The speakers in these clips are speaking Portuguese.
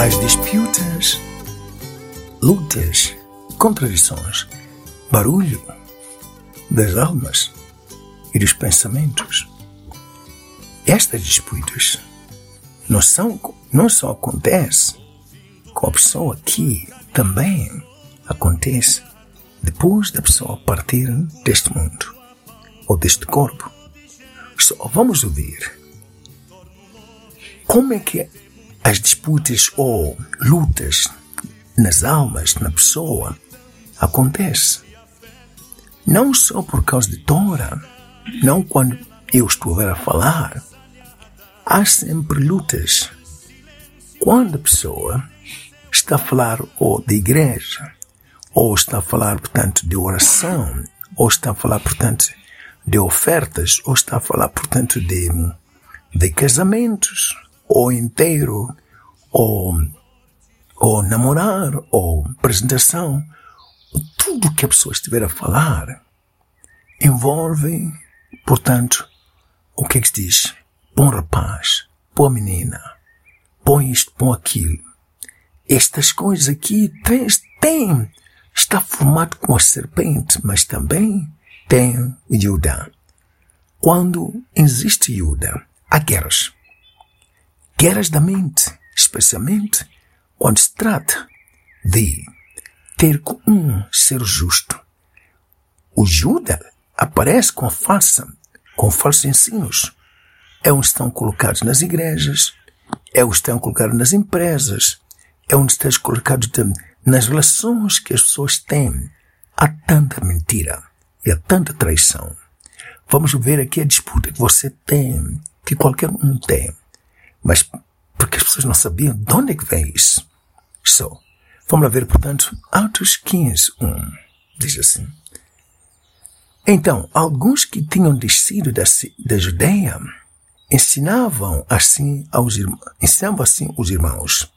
As disputas, lutas, contradições, barulho das almas e dos pensamentos. Estas disputas não, são, não só acontecem com a pessoa que também acontece depois da pessoa partir deste mundo ou deste corpo. Só vamos ouvir como é que as disputas ou lutas nas almas, na pessoa, acontecem. Não só por causa de Tora, não quando eu estiver a falar. Há sempre lutas. Quando a pessoa está a falar ou de igreja, ou está a falar, portanto, de oração, ou está a falar, portanto, de ofertas, ou está a falar, portanto, de, de casamentos, ou inteiro, ou, ou namorar, ou apresentação, tudo que a pessoa estiver a falar envolve, portanto, o que é que se diz? Bom rapaz, boa menina, bom isto, bom aquilo. Estas coisas aqui têm, está formado com a serpente, mas também tem Yuda. Quando existe Yuda, há guerras guerras da mente, especialmente quando se trata de ter um ser justo. O Judas aparece com falsa, com falsos ensinos. É onde estão colocados nas igrejas, é onde estão colocados nas empresas, é onde estão colocados nas relações que as pessoas têm. Há tanta mentira e há tanta traição. Vamos ver aqui a disputa que você tem, que qualquer um tem. Mas porque as pessoas não sabiam de onde é que vem isso. So, vamos lá ver, portanto, Atos 15, 1. Diz assim. Então, alguns que tinham descido da, da Judeia ensinavam assim aos ensinavam assim os irmãos.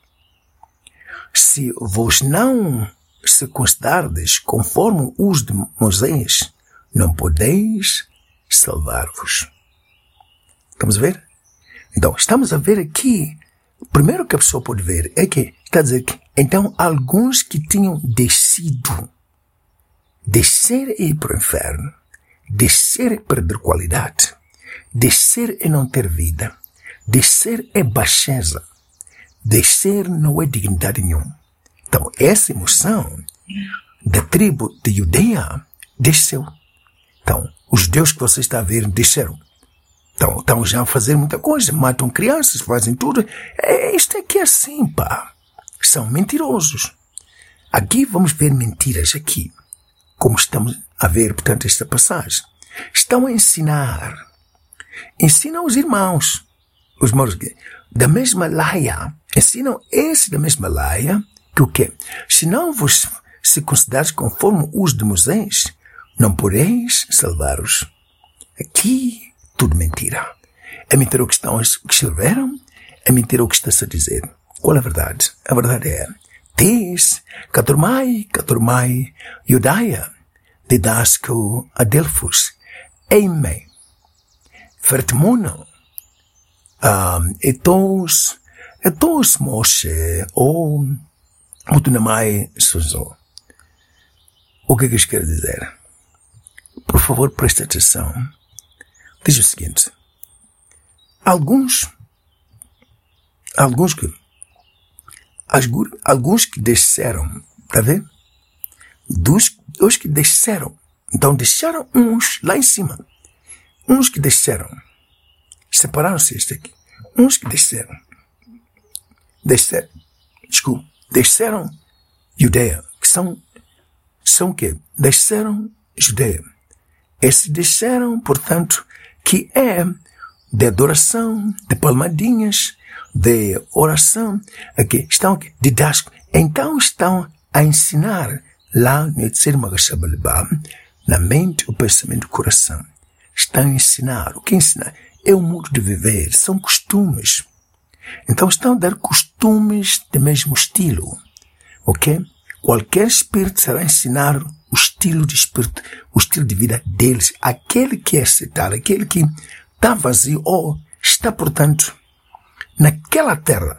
Se vos não se considerardes conforme os de Moisés, não podeis salvar-vos. Vamos ver? Então, estamos a ver aqui, primeiro que a pessoa pode ver é que, a dizer que, então, alguns que tinham descido, descer e ir para o inferno, descer e perder qualidade, descer e não ter vida, descer é baixeza, descer não é dignidade nenhuma. Então, essa emoção da tribo de Judeia desceu. Então, os judeus que você está a ver desceram. Estão, estão já a fazer muita coisa, matam crianças, fazem tudo. É, isto aqui é assim, pá. São mentirosos. Aqui vamos ver mentiras aqui. Como estamos a ver, portanto, esta passagem. Estão a ensinar. Ensinam os irmãos. Os irmãos da mesma laia. Ensinam esse da mesma laia que o quê? Se não vos se considerais conforme os de Moisés, não podeis salvar-os. Aqui tudo mentira. É mentira o que estão que escreveram, é mentira o que está-se a dizer. Qual é a verdade? A verdade é, Tis, Katurmai, Katurmai, Judaia, didasco Adelphus, Eime, Fertmono, um, etos, etos Moshe, ou Mutunamai Suzo. O que é que isto quer dizer? Por favor, preste atenção diz o seguinte: alguns, alguns que, alguns que desceram, está vendo? Dos, dos que desceram. Então deixaram uns lá em cima. Uns que desceram. Separaram-se este aqui. Uns que desceram. Desceram. Desculpa. Desceram Judeia. Que são, são o quê? Desceram Judeia. Esses desceram, portanto, que é de adoração, de palmadinhas, de oração, aqui, estão aqui, didático. Então estão a ensinar lá no Yitzir Magashabalibá, na mente, o pensamento, o coração. Estão a ensinar. O que ensinar? É o modo de viver, são costumes. Então estão a dar costumes do mesmo estilo. Ok? Qualquer espírito será ensinar o estilo de espírito, o estilo de vida deles, aquele que é aceitar, aquele que está vazio ou está, portanto, naquela terra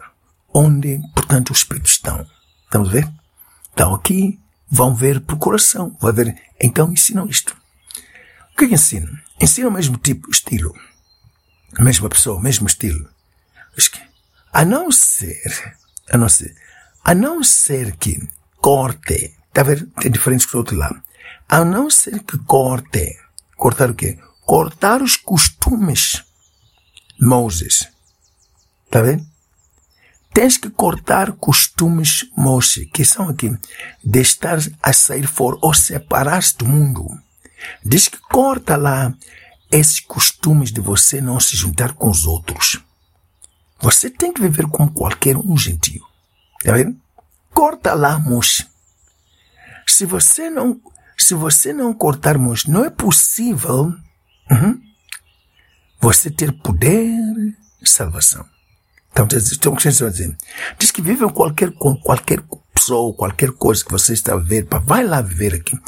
onde, portanto, os espíritos estão. Estamos ver? Então aqui vão ver por coração. Vai ver, então ensinam isto. O que é que ensinam? Ensinam o mesmo tipo, estilo. A mesma pessoa, o mesmo estilo. A não ser, a não ser, a não ser que corte, está a ver? Tem diferentes do outro lado. A não ser que corte, cortar o quê? Cortar os costumes Moses. Está vendo? Tens que cortar costumes Moshe, que são aqui, de estar a sair fora ou separar-se do mundo. Diz que corta lá esses costumes de você não se juntar com os outros. Você tem que viver como qualquer um gentio. Está vendo? Corta lá, Moshe. Se você não, se você não cortar Moshe, não é possível uhum, você ter poder e salvação. Então, então, dizer, diz que vivem qualquer, qualquer pessoa, qualquer coisa que você está a ver, vai lá viver aqui.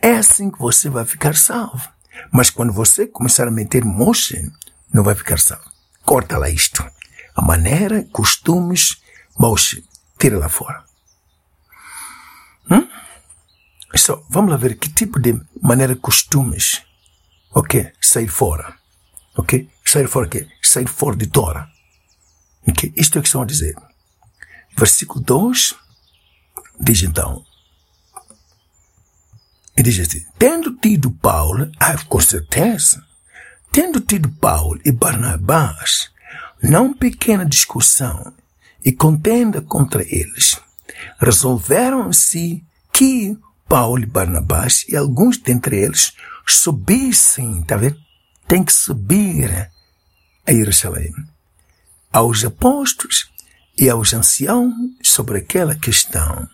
É assim que você vai ficar salvo. Mas quando você começar a meter motion, não vai ficar salvo. Corta lá isto. A maneira, costumes, motion. Tira lá fora. Hum? Só, vamos lá ver que tipo de maneira, costumes. Ok? Sair fora. Ok? Sair fora quê? Sair fora de Tora. Ok? Isto é o que estão a dizer. Versículo 2 diz então. E diz assim: Tendo tido Paulo, ah, com certeza, tendo tido Paulo e Barnabás, não pequena discussão e contenda contra eles, resolveram-se que Paulo e Barnabás e alguns dentre eles subissem, tá vendo? Tem que subir a Jerusalém aos apóstolos e aos anciãos sobre aquela questão.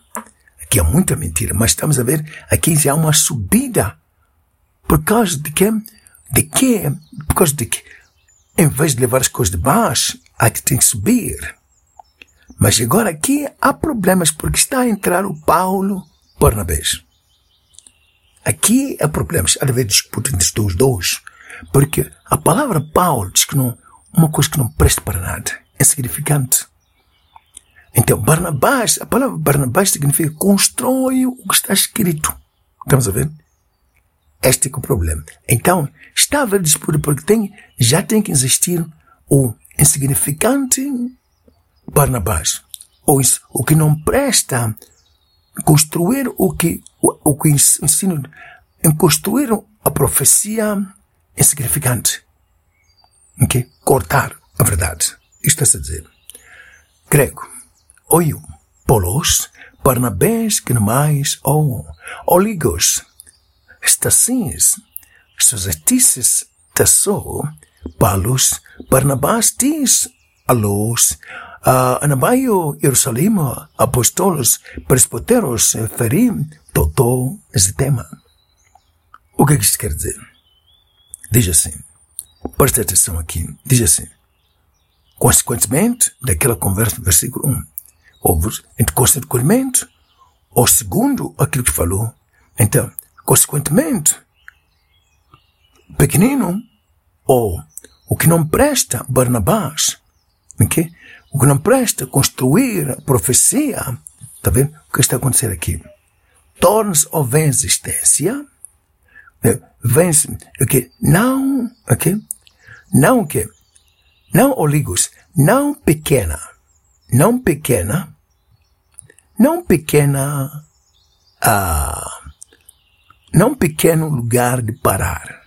Aqui há muita mentira, mas estamos a ver, aqui já há uma subida. Por causa de que? De que? Por causa de que? Em vez de levar as coisas de baixo, aqui tem que subir. Mas agora aqui há problemas porque está a entrar o Paulo Barnabés. Aqui há problemas. Há de haver disputa entre os dois. Porque a palavra Paulo diz que não, uma coisa que não presta para nada. É significante. Então, Barnabás, a palavra Barnabás significa constrói o que está escrito. Estamos a ver? Este é, é o problema. Então, está a haver disputa porque tem, já tem que existir o insignificante Barnabás. Ou o que não presta construir o que, o, o que ensino, em construir a profecia insignificante. Okay? Cortar a verdade. Isto está a dizer. Grego. Oiu. Polos. Barnabés que mais. Oh. Oligos. Estasins. Sosetices. Tasso. Palos. Barnabás tis. Alos. Uh, anabaio Jerusalém, apostolos, presbiteros, ferim, totó, esse tema. O que, é que isto quer dizer? Diz assim. Preste atenção aqui. Diz assim. Consequentemente, daquela conversa, versículo 1. Ou, consequentemente, ou segundo aquilo que falou. Então, consequentemente, pequenino, ou o que não presta, Barnabás, okay? O que não presta, construir a profecia, está vendo o que está acontecendo aqui? Torna-se ou vem existência, vence, ok? Não, ok? Não que, não oligos, não pequena, não pequena, não pequena, ah, não pequeno lugar de parar,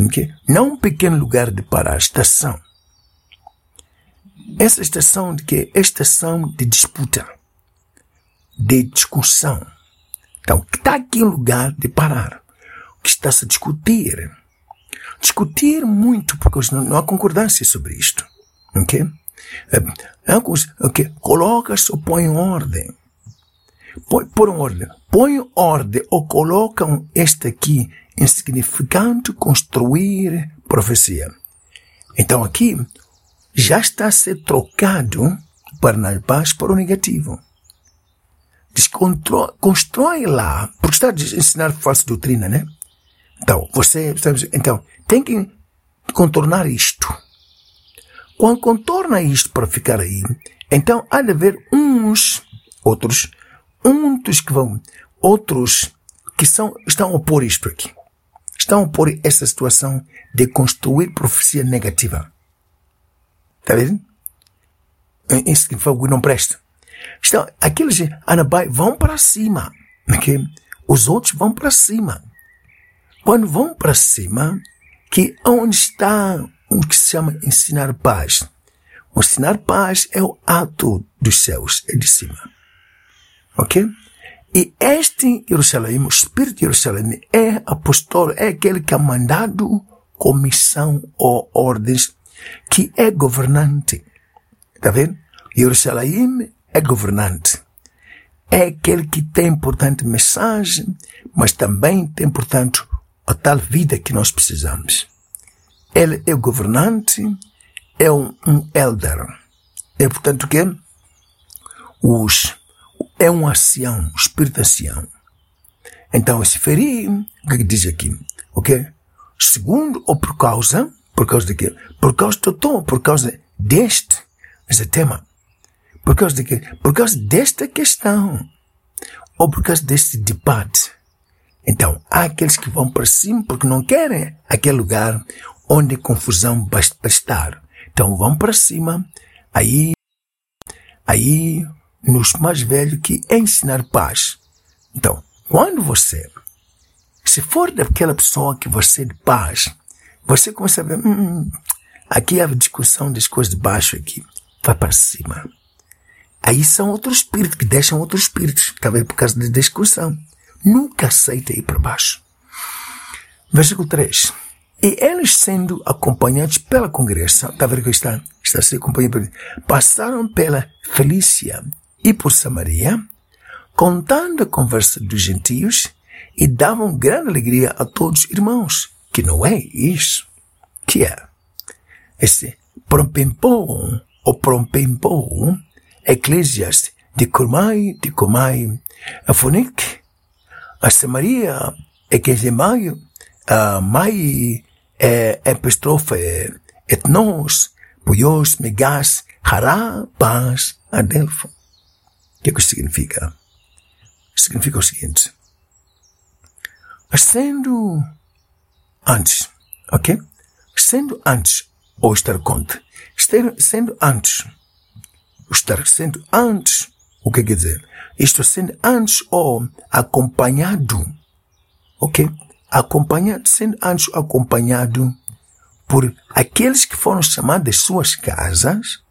ok? Não pequeno lugar de parar, estação. Essa estação de que? Estação de disputa, de discussão. Então, está aqui um lugar de parar que está-se a discutir. Discutir muito, porque não há concordância sobre isto. Ok? É, é okay. Coloca-se ou põe em ordem. Põe, por ordem. Põe ordem ou colocam este aqui em significante construir profecia. Então aqui já está a ser trocado para Narbás para o negativo. Constrói lá, porque está a ensinar falsa doutrina, né? Então, você, então, tem que contornar isto. Quando contorna isto para ficar aí, Então há de haver uns, outros, uns que vão, outros que são, estão a opor isto aqui. Estão a opor essa situação de construir profecia negativa. Está vendo? Isso que não presta. Estão, aqueles anabai vão para cima. Okay? Os outros vão para cima. Quando vão para cima, que onde está o que se chama ensinar paz? O ensinar paz é o ato dos céus, é de cima. Ok? E este Jerusalém, o Espírito de Jerusalém, é apóstolo, é aquele que é mandado comissão ou ordens, que é governante. Está vendo? Jerusalém é governante. É aquele que tem, portanto, mensagem, mas também tem, portanto, a tal vida que nós precisamos. Ele é governante, é um, um elder. É, portanto, que os, é um ancião, um espírito ancião. Então, esse feri, o que, é que diz aqui? Ok? Segundo, ou por causa, por causa quê? Por causa do tom, por causa deste, esse tema. Por causa de quê? Por causa desta questão. Ou por causa deste debate. Então, há aqueles que vão para cima porque não querem aquele lugar onde confusão vai estar. Então, vão para cima. Aí, aí, nos mais velhos que é ensinar paz. Então, quando você, se for daquela pessoa que você é de paz, você começa a ver, hum, aqui há discussão das coisas de baixo aqui. Vai para cima. Aí são outros espíritos que deixam outros espíritos, talvez por causa da discussão. Nunca aceita ir para baixo. Versículo 3. E eles sendo acompanhados pela congregação, está vendo que está, está sendo acompanhado, passaram pela Felícia e por Samaria, contando a conversa dos gentios e davam grande alegria a todos os irmãos. Que não é isso. Que é? Esse prompempou, ou prompempou, Eclesiastes, de Cormai, de Comai, a Fonic, a Samaria, Ekezemai, a Mai, Epistrophe, Etnos, Puios, Megas, Hará, Paz, Adelfo. O que é que isso significa? Significa o seguinte. Sendo antes, ok? Sendo antes, ou estar contra, sendo antes, estar sendo antes, o que quer dizer? Estou sendo antes ou acompanhado, ok? Acompanhado, sendo antes acompanhado por aqueles que foram chamados de suas casas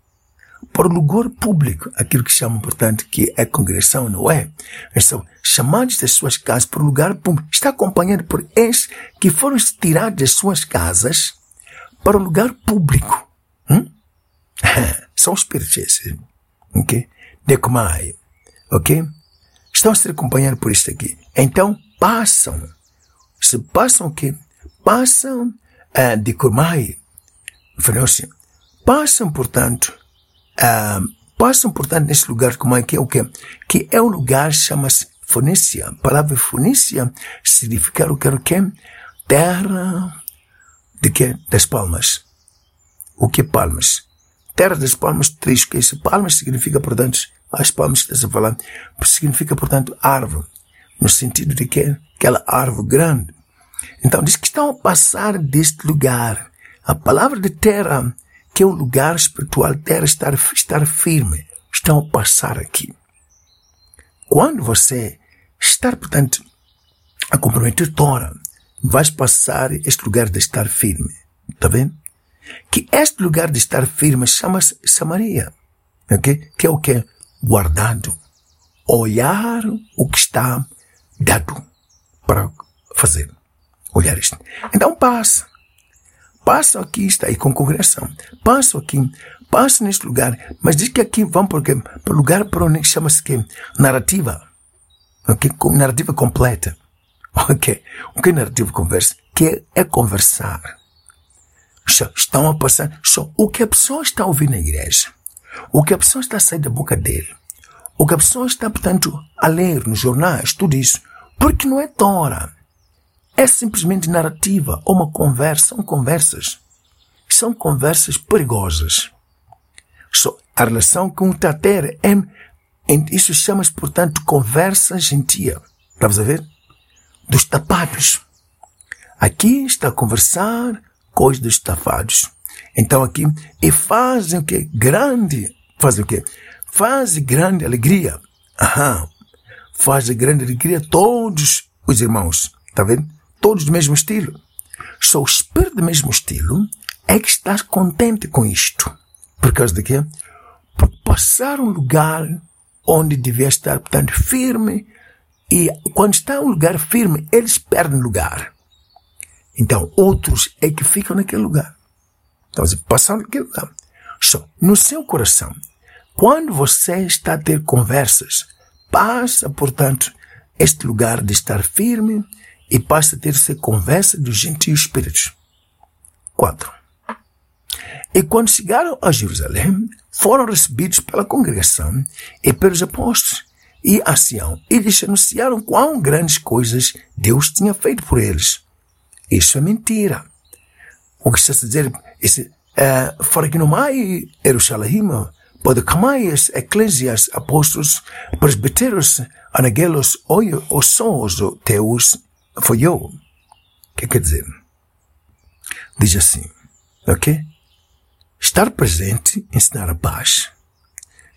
para o lugar público, aquilo que chamam, portanto, que é congregação, não é? Eles são chamados das suas casas para o lugar público. Está acompanhado por esses que foram tirados das suas casas para o lugar público. Hum? São espíritos esses. Ok? Decomai. Ok? Estão ser acompanhados por isso aqui. Então, passam. Se passam o quê? Passam uh, de Kurmai. Passam, portanto, passam, portanto, nesse lugar como é que é o quê? Que é o lugar chama-se Fonícia. A palavra Fonícia significa o que o quê? Terra de quê? Das palmas. O que é palmas? Terra das palmas, três, que isso? Palmas significa, portanto, as palmas que está a falar, significa, portanto, árvore. No sentido de que aquela árvore grande. Então, diz que estão a passar deste lugar. A palavra de terra, que o lugar espiritual, terra estar, estar firme, estão a passar aqui. Quando você estar, portanto, a comprometer Tora, vais passar este lugar de estar firme. Está vendo? que este lugar de estar firme chama-se Samaria, okay? que é o que? Guardado. Olhar o que está dado para fazer. Olhar isto. Então passa. Passa aqui, está aí com congregação. Passa aqui, passa neste lugar. Mas diz que aqui vão para o lugar para onde chama-se que? Narrativa. Ok? Narrativa completa. Ok? O que é narrativa conversa? Que é, é conversar estão a passar só o que a pessoa está a ouvir na igreja, o que a pessoa está a sair da boca dele, o que a pessoa está, portanto, a ler nos jornais, tudo isso, porque não é Tora. É simplesmente narrativa ou uma conversa, são conversas. São conversas perigosas. Só a relação com o tater é, isso chama-se, portanto, conversa gentia. Estás a ver? Dos tapados. Aqui está a conversar coisas dos tapados. Então aqui, e fazem o que? Grande, fazem o que? Fazem grande alegria. Aham. Fazem grande alegria todos os irmãos. Está vendo? Todos do mesmo estilo. Só o espírito do mesmo estilo é que está contente com isto. Por causa de quê? Por passar um lugar onde devia estar, portanto, firme. E quando está um lugar firme, eles perdem lugar. Então, outros é que ficam naquele lugar. Então, você passar naquele lugar. Só, no seu coração, quando você está a ter conversas, passa, portanto, este lugar de estar firme e passa a ter essa conversa dos gentios espíritos. 4. E quando chegaram a Jerusalém, foram recebidos pela congregação e pelos apóstolos e a Sião, e lhes anunciaram quão grandes coisas Deus tinha feito por eles. Isso é mentira. O que está a dizer, esse, que não há Jerusalém, pode camaias, eclésias, apóstolos, presbíteros, anagelos, ou sons teus, foi eu. O que quer dizer? Diz assim, ok? Estar presente, ensinar a paz.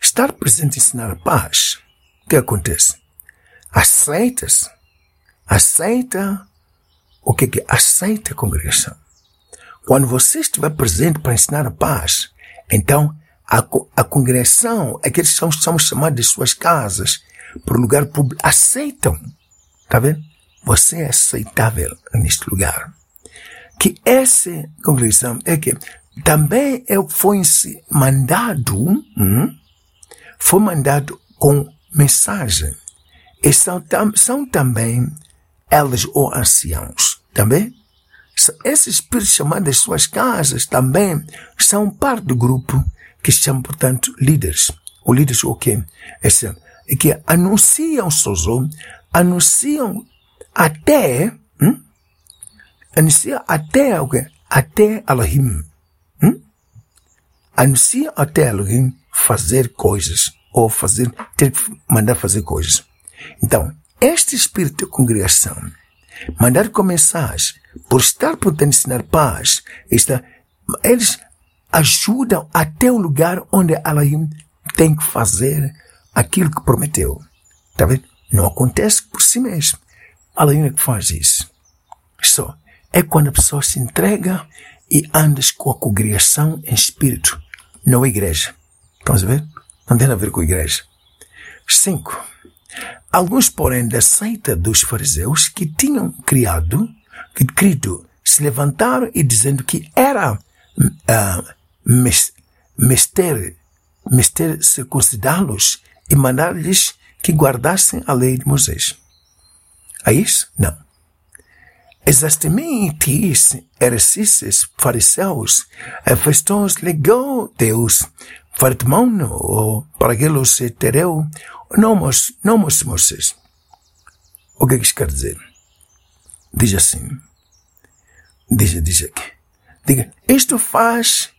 Estar presente, ensinar a paz. O que acontece? Aceitas. Aceita o que que aceita a congregação. Quando você estiver presente para ensinar a paz, então a, a congregação, aqueles que são, são chamados de suas casas, o lugar público, aceitam. Tá vendo? Você é aceitável neste lugar. Que essa congregação é que também foi mandado, hum, foi mandado com mensagem. E são, são também elas ou anciãos, também. Esses espíritos chamados as suas casas também são parte do grupo que se chama, portanto, líderes. O líderes o quê? Esse, que anunciam sozo, anunciam até, hum? anunciam até o quê? Até Elohim anuncia até alguém fazer coisas ou fazer ter que mandar fazer coisas. Então, este espírito de congregação, mandar com mensagem, por estar podendo ensinar paz, está, eles ajudam até o lugar onde Elohim tem que fazer aquilo que prometeu. Tá vendo? Não acontece por si mesmo. Elohim é que faz isso. Só é quando a pessoa se entrega e anda com a congregação em espírito não a igreja. Estamos a ver? Não tem a ver com a igreja. 5. Alguns, porém, da seita dos fariseus que tinham criado, que crido, se levantaram e dizendo que era uh, mister, mister circuncidá-los e mandar-lhes que guardassem a lei de Moisés. É isso? Não. Exatamente heresis fariseus, festos legou Deus, fartmão para aqueles tereu, nomos, nomos Moisés. O que é que isso quer dizer? Diz assim, diz, diz aqui, diga, isto faz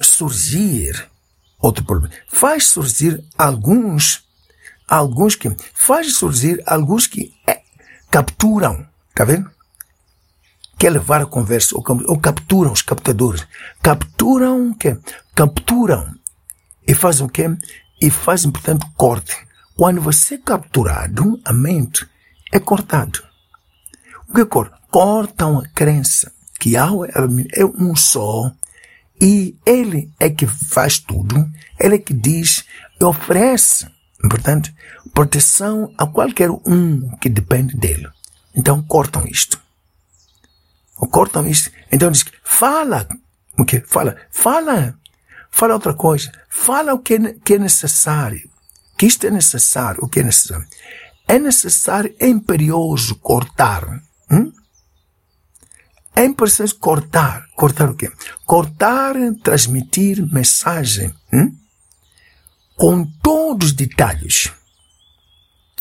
surgir, outro problema, faz surgir alguns, alguns que, faz surgir alguns que é, capturam, tá vendo? quer levar a conversa, ou, ou capturam os captadores. Capturam o quê? Capturam e fazem o quê? E fazem, portanto, corte. Quando você é capturado, a mente é cortado. O que corta? Cortam a crença que Yahweh é um só e Ele é que faz tudo, Ele é que diz e oferece, portanto, proteção a qualquer um que depende dele. Então cortam isto cortam isso. Então diz, fala. O que? Fala. Fala. Fala outra coisa. Fala o que é, que é necessário. Que isto é necessário. O que é necessário? É necessário, é imperioso cortar. Hum? É imperioso cortar. Cortar o quê? Cortar, transmitir mensagem. Hum? Com todos os detalhes.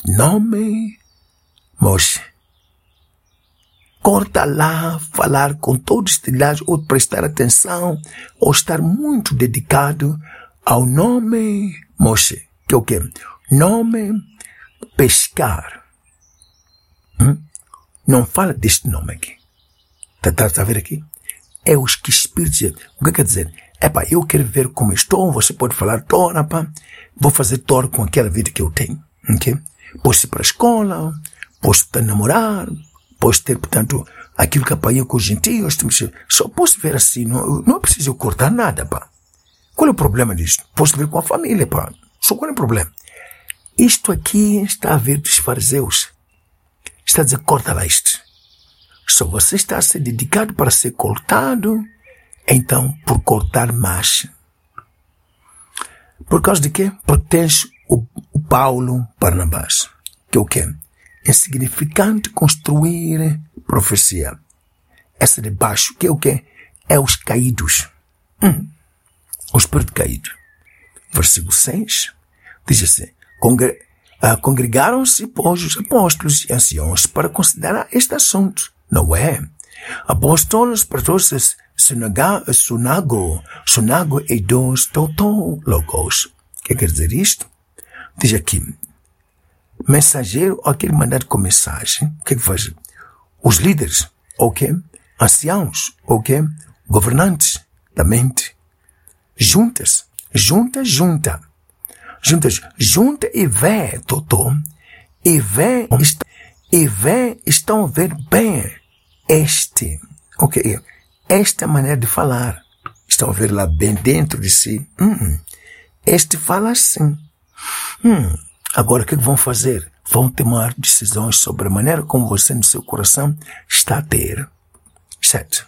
Nome, Moshe corta lá, falar com todos os detalhes, ou prestar atenção, ou estar muito dedicado ao nome Moshe, que é o quê? Nome pescar. Hum? Não fala deste nome aqui. Está tá, tá a ver aqui? É os que espíritos. O que quer dizer? É pá, eu quero ver como estou. Você pode falar Tora, pá. Vou fazer Tora com aquela vida que eu tenho. Ok? Posso ir para a escola, posso namorar, posso ter, portanto, aquilo que apanhei com os gentios. Só posso ver assim. Não, não é preciso cortar nada, pá. Qual é o problema disto? Posso ver com a família, pá. Só qual é o problema? Isto aqui está a ver dos fariseus. Está a dizer, corta lá isto. Só você está a ser dedicado para ser cortado, então por cortar mais. Por causa de quê? Porque tens o, o Paulo Barnabás, que é o quê? Insignificante construir profecia. Essa de baixo, que é o quê? É os caídos. Hum. O espírito caído. Versículo 6 diz assim: Congre uh, Congregaram-se, pois, os apóstolos e anciãos para considerar este assunto. Não é? Apóstolos para sunago, sunago e dos tautólogos. O que quer dizer isto? Diz aqui, mensageiro, aquele mandado com mensagem, o que, que faz? Os líderes, ok? Anciãos, ok? Governantes da mente. Juntas, junta, junta. Juntas, junta e vê, Totó. E vê, e vê, estão a ver bem este, ok? Esta maneira de falar. Estão a ver lá bem dentro de si. Hum, este fala assim. Hum, agora o que vão fazer? Vão tomar decisões sobre a maneira como você no seu coração está a ter. Certo?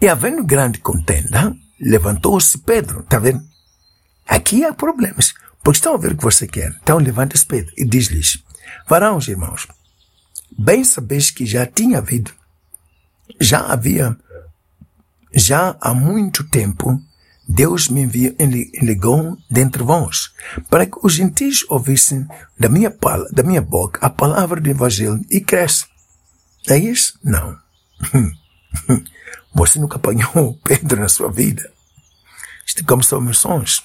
E havendo grande contenda, levantou-se Pedro. Está vendo? Aqui há problemas. Porque estão a ver o que você quer. Então levanta-se Pedro e diz-lhes, varãos irmãos, bem sabeis que já tinha havido, já havia, já há muito tempo, Deus me enviou, ligou dentre vós, para que os gentios ouvissem da minha, da minha boca a palavra do Evangelho e cresce. É isso? Não. Você nunca apanhou Pedro na sua vida. Isto é como são missões.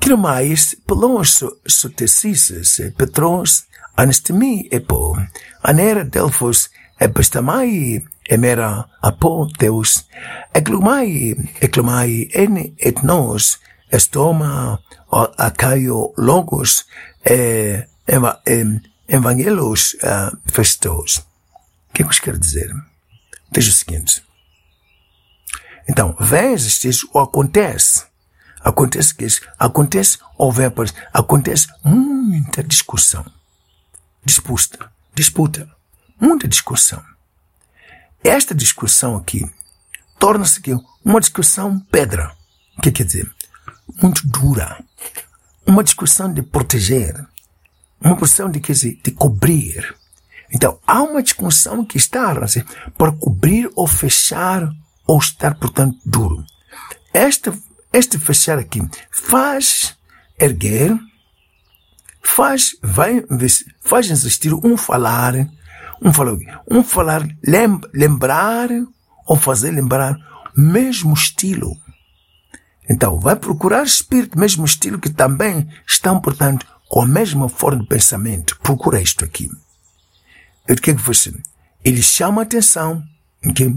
Que mais, pelos sotesis, Petros, anestemi, epo, anera delfos, eklumai, en etnos, estoma, acaio logos, e, eva, em, evangelos uh, festos. O que é que isso quer dizer? Diz o seguinte. Então, vezes o acontece. Acontece que acontece houver, acontece muita discussão. Disputa, disputa, muita discussão. Esta discussão aqui torna-se uma discussão pedra. O que quer dizer? Muito dura. Uma discussão de proteger. Uma discussão de, quer dizer, de cobrir. Então, há uma discussão que está assim, para cobrir ou fechar ou estar, portanto, duro. Este, este fechar aqui faz erguer, faz, vai, faz existir um falar, um falar, um falar, lembrar ou fazer lembrar mesmo estilo. Então, vai procurar espírito, mesmo estilo que também estão, portanto, com a mesma forma de pensamento. Procura isto aqui. O que é que você? Ele chama a atenção, okay?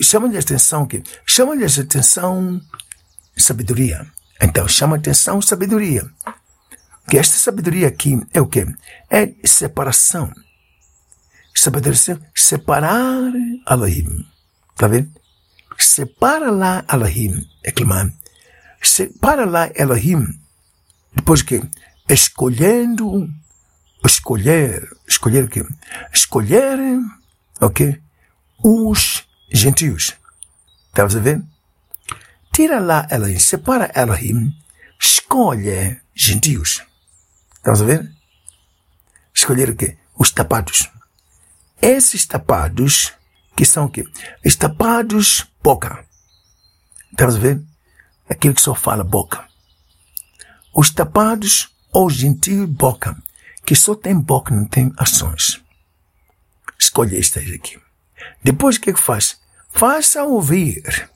chama-lhe a atenção que chama-lhe a atenção sabedoria. Então chama a atenção sabedoria. Que esta sabedoria aqui é o quê? É separação. Sabedoria, separar Elohim. Tá vendo? Separa lá Elohim. É clamar. Separa lá Elohim. Depois que? Escolhendo, escolher, escolher o quê? Escolher, ok? Os gentios. Estás a ver? Tira lá Elohim, separa Elohim, escolhe gentios. Estás a ver? Escolher o quê? Os tapados. Esses tapados, que são o quê? Os tapados boca. Estás a ver? Aquilo que só fala boca. Os tapados ou gentios boca, que só tem boca, não tem ações. Escolhe estes aqui. Depois o que é que faz? Faça ouvir,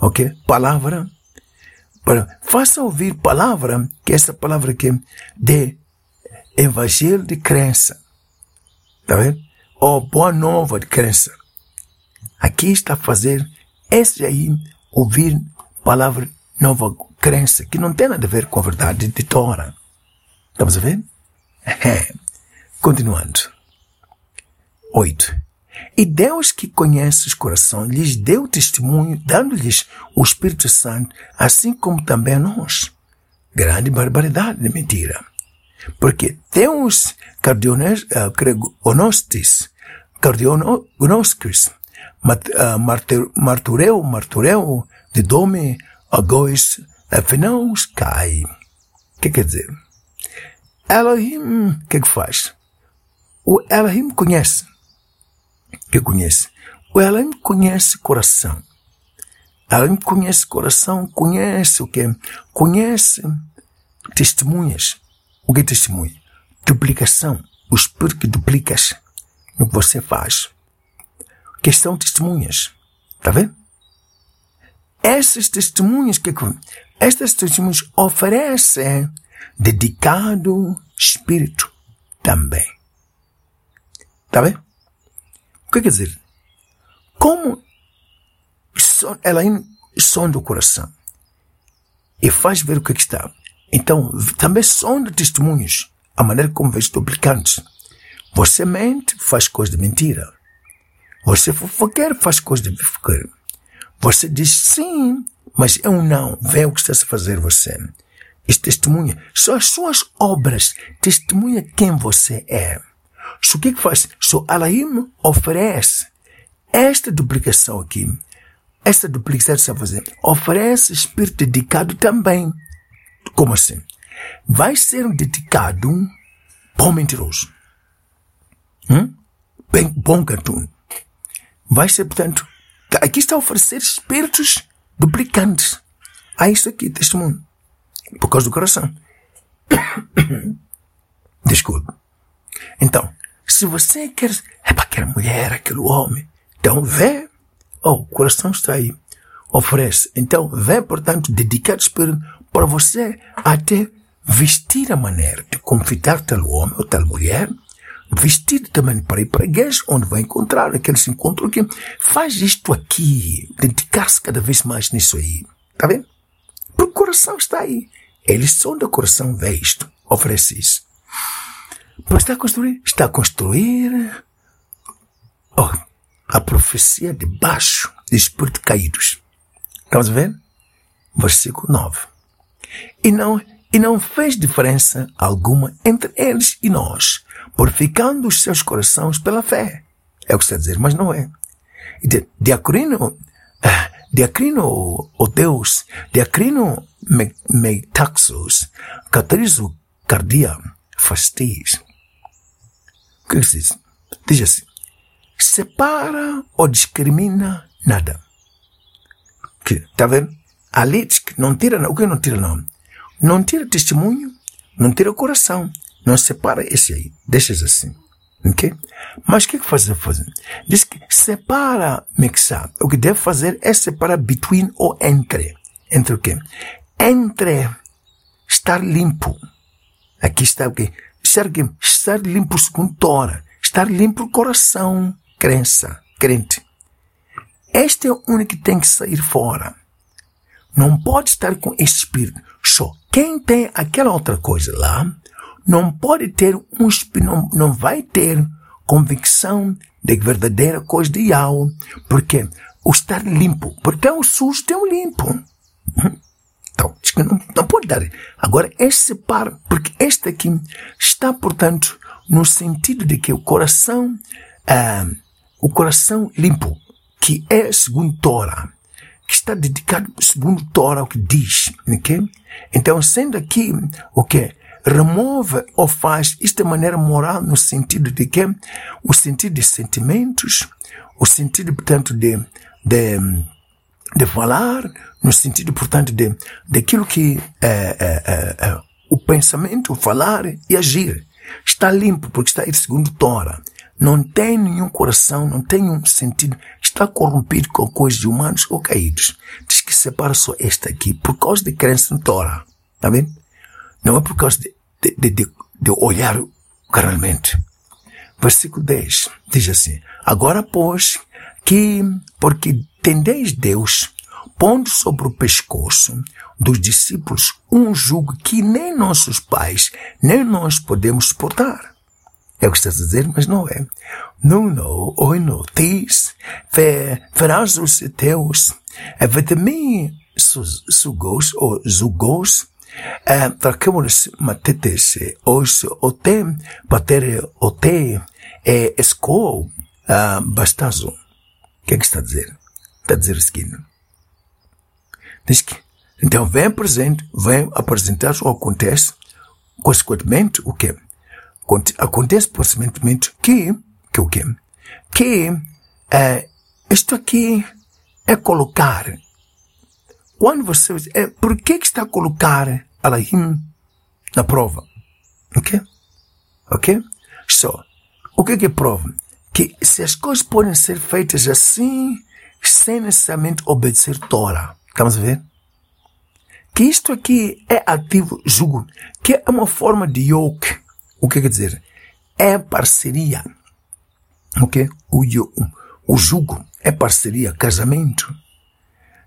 ok? Palavra faça ouvir palavra, que é essa palavra que de evangelho de crença. Tá vendo? Ou boa nova de crença. Aqui está a fazer esse aí ouvir palavra nova crença, que não tem nada a ver com a verdade de Torá. Estamos a ver? Continuando. 8. E Deus que conhece os corações lhes deu testemunho, dando-lhes o Espírito Santo, assim como também a nós. Grande barbaridade de mentira. Porque Deus cardionostis, cardionostis, martureu, martureu, de dome, agois, afinal, cai. O que quer dizer? Elohim, o que, que faz? O Elohim conhece. Que conhece? O Elohim conhece coração. Elohim conhece coração, conhece o que? Conhece testemunhas. O que é testemunha? Duplicação. O espírito que duplicas no que você faz. Que são testemunhas. Está vendo? Essas testemunhas que estas testemunhas oferecem dedicado espírito também. Tá bem? O que quer dizer? Como ela sonda o coração e faz ver o que, é que está. Então, também sonda testemunhos, a maneira como vês duplicantes. Você mente, faz coisa de mentira. Você fofoqueira, faz coisa de fofoqueira. Você diz sim, mas eu não. Vê o que está a fazer você. Isso testemunha. Só as suas obras testemunha quem você é. So, o que, que faz? So, Alaim oferece esta duplicação aqui. Esta duplicação que está fazendo oferece espírito dedicado também. Como assim? Vai ser um dedicado bom mentiroso. Hum? Bem, bom cartoon. Vai ser, portanto, aqui está a oferecer espíritos duplicantes. Há isso aqui, testemunho. Por causa do coração. Desculpe. Então, se você quer, é para aquela mulher, aquele homem, então vê, oh, o coração está aí, oferece. Então, vê, portanto, dedicar o Espírito para você até vestir a maneira de confitar tal homem ou tal mulher, vestir também para ir para a igreja, onde vai encontrar aqueles encontros que faz isto aqui, dedicar-se cada vez mais nisso aí. Está vendo? Porque o coração está aí. Eles são do coração, vê isto, oferece isso. Mas está a construir? Está a construir oh, a profecia de baixo de espíritos caídos. Estamos vendo? Versículo 9. E não, e não fez diferença alguma entre eles e nós, purificando os seus corações pela fé. É o que está a dizer, mas não é. Diacrino, ah, diacrino, o Deus, diacrino me, metaxos, caterizo cardia, fastis. O que diz? Diz assim, separa ou discrimina nada. Que, tá diz que não tira, o que não tira não? Não tira testemunho, não tira o coração, não separa esse aí, deixa assim. Ok? Mas o que, que faz? fazer? Diz que separa mixar. O que deve fazer é separar between ou entre. Entre o quê? Entre estar limpo. Aqui está o quê? Estar, estar limpo segundo Tora. Estar limpo coração. Crença. Crente. Este é o único que tem que sair fora. Não pode estar com esse espírito. Só quem tem aquela outra coisa lá não pode ter um não, não vai ter convicção de verdadeira coisa de alma, porque o estar limpo, porque é o sujo tem um limpo. Então, não, não pode dar. Agora, este par, porque este aqui está, portanto, no sentido de que o coração, ah, o coração limpo, que é segundo Torah, que está dedicado segundo Torah, o que diz, ok? Então, sendo aqui, o que? Remove ou faz isto de maneira moral no sentido de que o sentido de sentimentos, o sentido, portanto, de, de, de falar, no sentido, portanto, de, daquilo que é, é, é, o pensamento, o falar e agir. Está limpo porque está aí segundo Tora. Não tem nenhum coração, não tem nenhum sentido. Está corrompido com coisas de humanos ou caídos. Diz que separa só esta aqui por causa de crença na Torá. Tá vendo? Não é por causa de, de, de, de olhar carnalmente. Versículo 10 diz assim: Agora, pois, que, porque tendeis Deus, pondo sobre o pescoço dos discípulos um jugo que nem nossos pais, nem nós podemos suportar. É o que estás a dizer, mas não é. Não, não, oi, não, diz, verás os teus, vitamin sugos, ou zugos, para que matetes, os ote, bater ote, é esco, bastazo. O que é que está a dizer? Está a dizer o seguinte. Diz que, então vem presente, vem apresentar o que acontece, consequentemente, o quê? acontece possivelmente que, que o quê? Que é, isto aqui é colocar. Quando você. É, por que, que está a colocar Alahim na prova? Ok? Ok? Só. O que, que é prova? Que se as coisas podem ser feitas assim, sem necessariamente obedecer Torah. Estamos a ver? Que isto aqui é ativo jugo, que é uma forma de yoke o que quer dizer? É parceria. Ok? O, o jugo é parceria, casamento.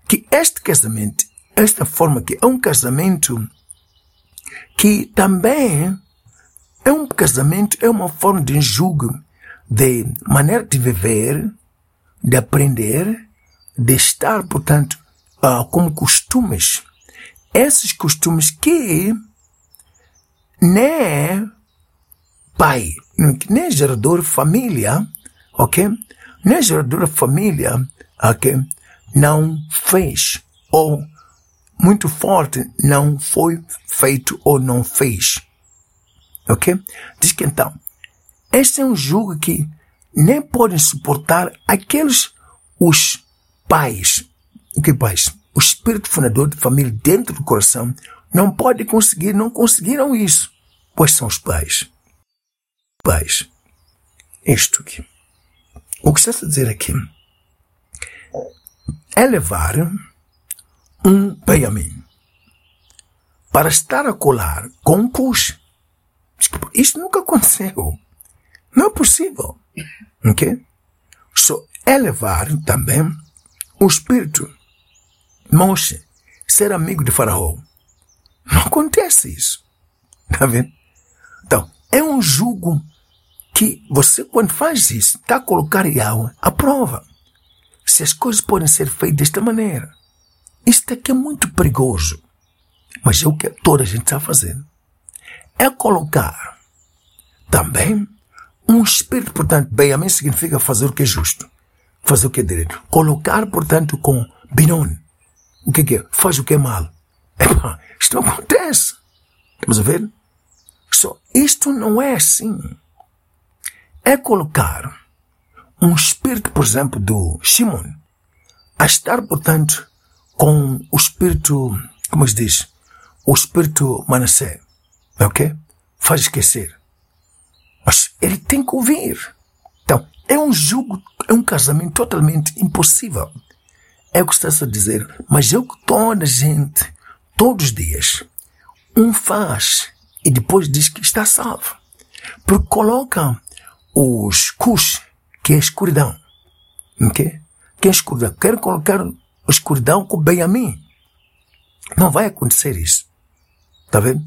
Que este casamento, esta forma que é um casamento que também é um casamento, é uma forma de jugo, de maneira de viver, de aprender, de estar, portanto, uh, como costumes. Esses costumes que nem pai, nem gerador família, ok? Nem gerador família, ok? Não fez, ou muito forte, não foi feito ou não fez. Ok? Diz que então, este é um jogo que nem podem suportar aqueles, os pais, o que pais? O espírito fundador de família dentro do coração não pode conseguir, não conseguiram isso, pois são os pais pais. Isto aqui. O que está a dizer aqui é levar um Benjamin para estar a colar com um push. Isto nunca aconteceu. Não é possível. Ok? Só é levar também o espírito. Moshe, ser amigo de Faraó. Não acontece isso. Está vendo? Então, é um jugo que você, quando faz isso, está a colocar Yahweh à prova. Se as coisas podem ser feitas desta maneira. Isto aqui é muito perigoso. Mas é o que toda a gente está fazendo. É colocar também um espírito, portanto, bem, a significa fazer o que é justo. Fazer o que é direito. Colocar, portanto, com binon. O que é? Faz o que é mal. Epa, isto não acontece. Estamos a ver? Só, isto não é assim é colocar um espírito, por exemplo, do Shimon, a estar, portanto, com o espírito, como se diz, o espírito Manassé, ok? Faz esquecer. Mas ele tem que ouvir. Então, é um jogo, é um casamento totalmente impossível. É o que está a dizer. Mas é o que toda a gente, todos os dias, um faz e depois diz que está salvo. Porque coloca os Kush, que é a escuridão. Okay? Que é a escuridão. Quero colocar a escuridão com Benjamin. Não vai acontecer isso. Está vendo?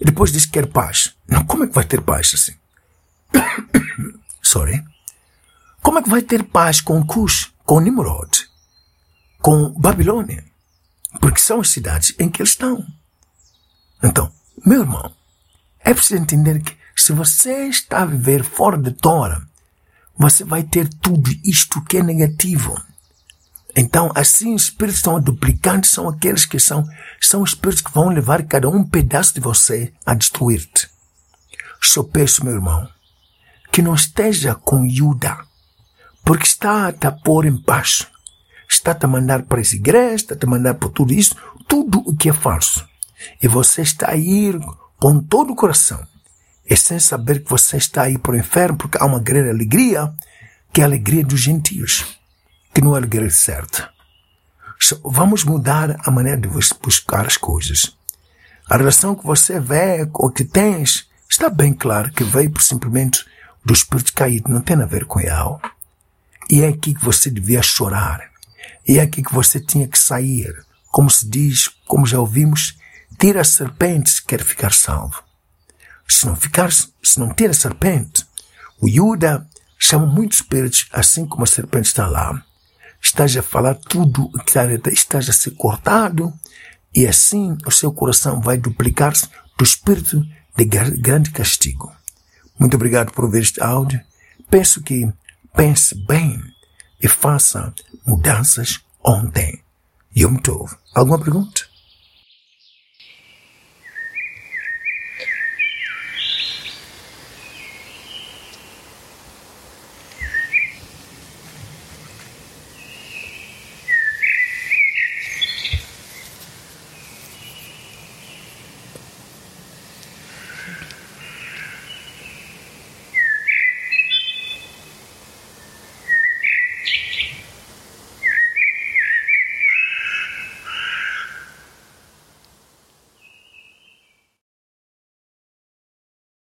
E depois diz que quer paz. Não, como é que vai ter paz assim? Sorry. Como é que vai ter paz com Cush, com Nimrod, com Babilônia? Porque são as cidades em que eles estão. Então, meu irmão, é preciso entender que se você está a viver fora de Tora, você vai ter tudo isto que é negativo. Então, assim, os espíritos são duplicantes, são aqueles que são, são espíritos que vão levar cada um pedaço de você a destruir-te. Só peço, meu irmão, que não esteja com Yuda, porque está a te pôr em paz. Está a te mandar para essa igreja, está a te mandar para tudo isso, tudo o que é falso. E você está a ir com todo o coração é sem saber que você está aí para o inferno, porque há uma grande alegria, que é a alegria dos gentios, que não é a alegria certa. Vamos mudar a maneira de buscar as coisas. A relação que você vê ou que tens está bem claro que veio por simplesmente do espírito caído, não tem a ver com ela. E é aqui que você devia chorar. E é aqui que você tinha que sair. Como se diz, como já ouvimos, tira a serpente se quer ficar salvo. Se não ficar, se não tira a serpente, o Yuda chama muitos espíritos, assim como a serpente está lá. Estás a falar tudo o que está a ser cortado, e assim o seu coração vai duplicar-se do espírito de grande castigo. Muito obrigado por ver este áudio. Penso que pense bem e faça mudanças ontem. Yom Tov. Alguma pergunta?